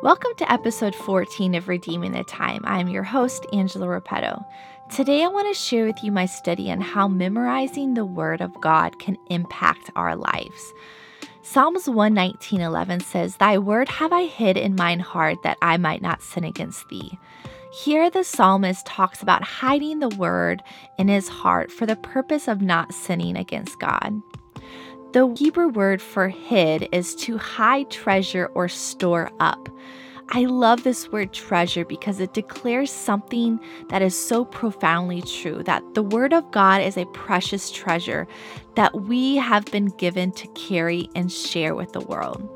Welcome to episode 14 of Redeeming the Time. I'm your host, Angela Repetto. Today, I want to share with you my study on how memorizing the Word of God can impact our lives. Psalms 119:11 says, "Thy word have I hid in mine heart that I might not sin against thee." Here, the psalmist talks about hiding the word in his heart for the purpose of not sinning against God. The Hebrew word for hid is to hide treasure or store up. I love this word treasure because it declares something that is so profoundly true that the Word of God is a precious treasure that we have been given to carry and share with the world.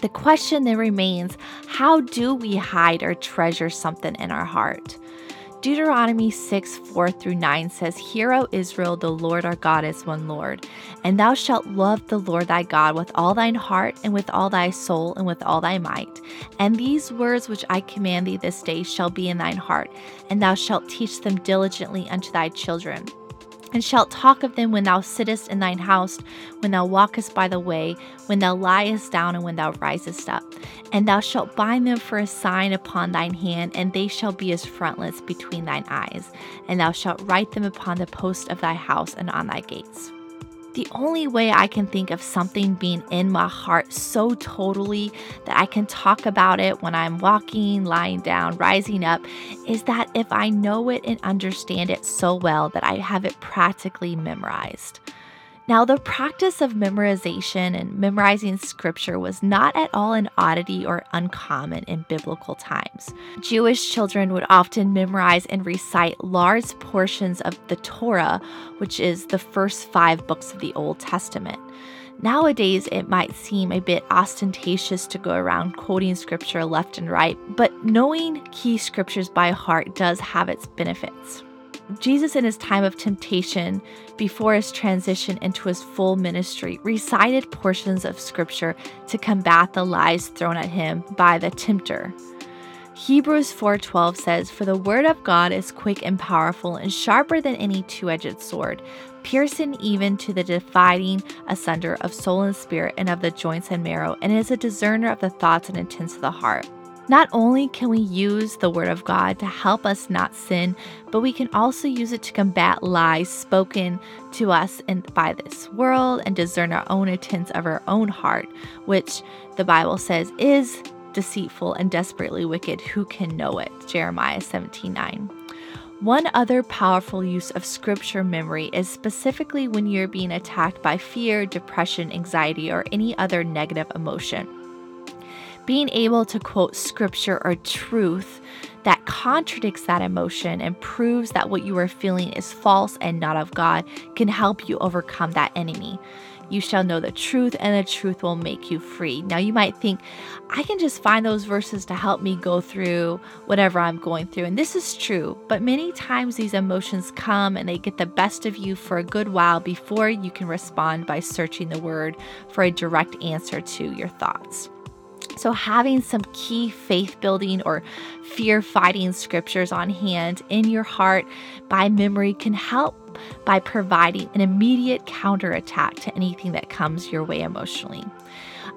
The question then remains how do we hide or treasure something in our heart? Deuteronomy 6 4 through 9 says, Hear, O Israel, the Lord our God is one Lord. And thou shalt love the Lord thy God with all thine heart, and with all thy soul, and with all thy might. And these words which I command thee this day shall be in thine heart, and thou shalt teach them diligently unto thy children and shalt talk of them when thou sittest in thine house, when thou walkest by the way, when thou liest down, and when thou risest up. And thou shalt bind them for a sign upon thine hand, and they shall be as frontlets between thine eyes. And thou shalt write them upon the post of thy house and on thy gates. The only way I can think of something being in my heart so totally that I can talk about it when I'm walking, lying down, rising up is that if I know it and understand it so well that I have it practically memorized. Now, the practice of memorization and memorizing scripture was not at all an oddity or uncommon in biblical times. Jewish children would often memorize and recite large portions of the Torah, which is the first five books of the Old Testament. Nowadays, it might seem a bit ostentatious to go around quoting scripture left and right, but knowing key scriptures by heart does have its benefits. Jesus, in his time of temptation, before his transition into his full ministry, recited portions of scripture to combat the lies thrown at him by the tempter. Hebrews 4:12 says, "For the word of God is quick and powerful and sharper than any two-edged sword, piercing even to the dividing asunder of soul and spirit and of the joints and marrow, and is a discerner of the thoughts and intents of the heart." Not only can we use the Word of God to help us not sin, but we can also use it to combat lies spoken to us in, by this world and discern our own intents of our own heart, which the Bible says is deceitful and desperately wicked. Who can know it? Jeremiah 17 9. One other powerful use of scripture memory is specifically when you're being attacked by fear, depression, anxiety, or any other negative emotion being able to quote scripture or truth that contradicts that emotion and proves that what you are feeling is false and not of God can help you overcome that enemy. You shall know the truth, and the truth will make you free. Now, you might think, I can just find those verses to help me go through whatever I'm going through. And this is true, but many times these emotions come and they get the best of you for a good while before you can respond by searching the word for a direct answer to your thoughts. So, having some key faith building or fear fighting scriptures on hand in your heart by memory can help by providing an immediate counterattack to anything that comes your way emotionally.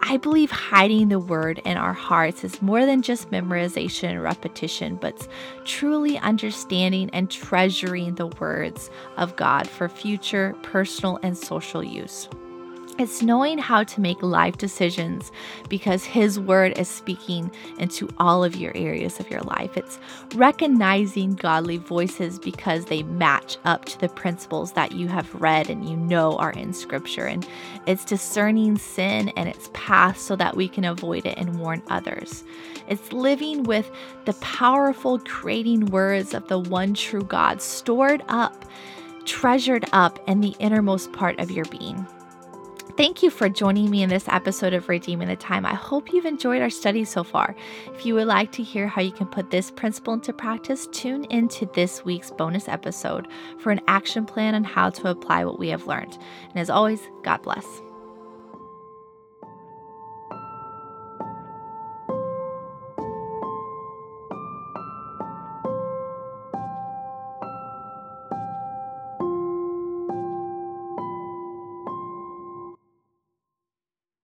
I believe hiding the word in our hearts is more than just memorization and repetition, but truly understanding and treasuring the words of God for future personal and social use. It's knowing how to make life decisions because His Word is speaking into all of your areas of your life. It's recognizing godly voices because they match up to the principles that you have read and you know are in Scripture. And it's discerning sin and its path so that we can avoid it and warn others. It's living with the powerful creating words of the one true God stored up, treasured up in the innermost part of your being. Thank you for joining me in this episode of Redeeming the Time. I hope you've enjoyed our study so far. If you would like to hear how you can put this principle into practice, tune into this week's bonus episode for an action plan on how to apply what we have learned. And as always, God bless.